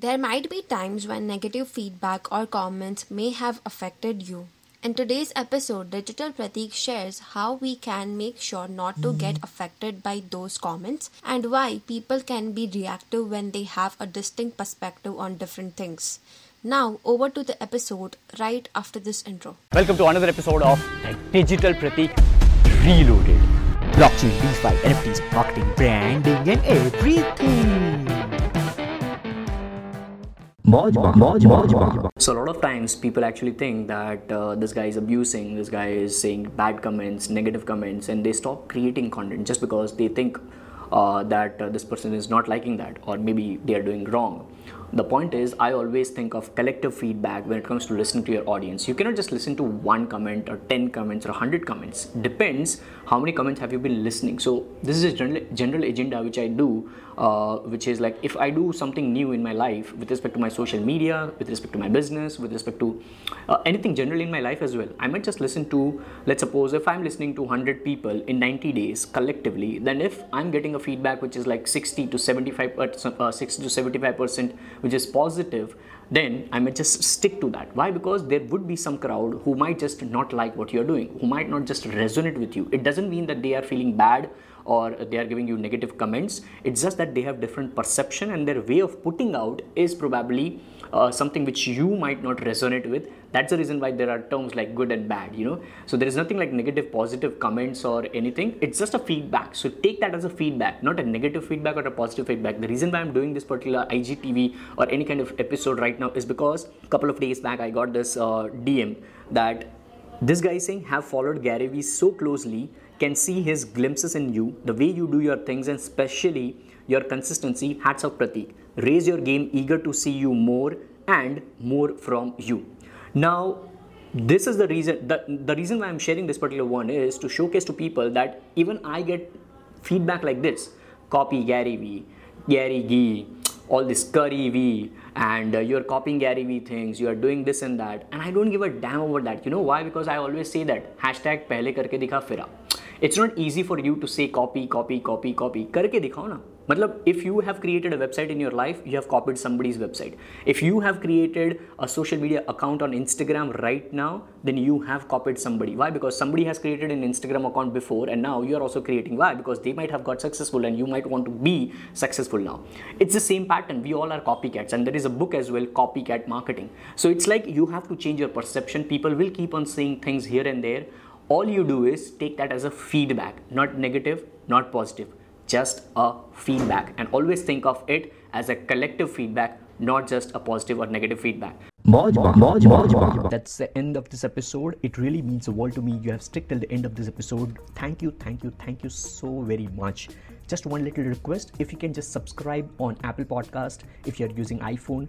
There might be times when negative feedback or comments may have affected you. In today's episode, Digital Pratik shares how we can make sure not to get hmm. affected by those comments and why people can be reactive when they have a distinct perspective on different things. Now, over to the episode right after this intro. Welcome to another episode of Digital Pratik Reloaded. Blockchain, DeFi, NFTs, marketing, branding, and everything. So a lot of times people actually think that uh, this guy is abusing, this guy is saying bad comments, negative comments, and they stop creating content just because they think uh, that uh, this person is not liking that or maybe they are doing wrong the point is i always think of collective feedback when it comes to listening to your audience. You cannot just listen to one comment or 10 comments or 100 comments. Depends how many comments have you been listening. So this is a general, general agenda which i do uh, which is like if i do something new in my life with respect to my social media with respect to my business with respect to uh, anything generally in my life as well i might just listen to let's suppose if i'm listening to 100 people in 90 days collectively then if i'm getting a feedback which is like 60 to 75 uh, 60 to 75 percent which is positive then I may just stick to that. Why? Because there would be some crowd who might just not like what you're doing, who might not just resonate with you. It doesn't mean that they are feeling bad or they are giving you negative comments. It's just that they have different perception and their way of putting out is probably uh, something which you might not resonate with that's the reason why there are terms like good and bad you know so there is nothing like negative positive comments or anything it's just a feedback so take that as a feedback not a negative feedback or a positive feedback the reason why i'm doing this particular igtv or any kind of episode right now is because a couple of days back i got this uh, dm that this guy saying have followed gary vee so closely can see his glimpses in you the way you do your things and especially your consistency. Hats off pratik. Raise your game eager to see you more and more from you. Now, this is the reason the, the reason why I'm sharing this particular one is to showcase to people that even I get feedback like this. Copy Gary Vee, Gary Gee, all this Curry V, and uh, you're copying Gary Vee things, you are doing this and that, and I don't give a damn about that. You know why? Because I always say that hashtag pehle karke dikha fira. It's not easy for you to say copy, copy, copy, copy. Karke dikhao na. matlab if you have created a website in your life you have copied somebody's website. If you have created a social media account on instagram right now then you have copied somebody. Why? Because somebody has created an instagram account before and now you are also creating. Why? Because they might have got successful and you might want to be successful now. It's the same pattern. We all are copycats and there is a book as well copycat marketing. So it's like you have to change your perception. People will keep on saying things here and there all you do is take that as a feedback not negative not positive just a feedback. And always think of it as a collective feedback not just a positive or negative feedback. That's the end of this episode. It really means the world to me. You have stuck till the end of this episode. Thank you thank you thank you so very much. Just one little request. If you can just subscribe on apple podcast if you're using iphone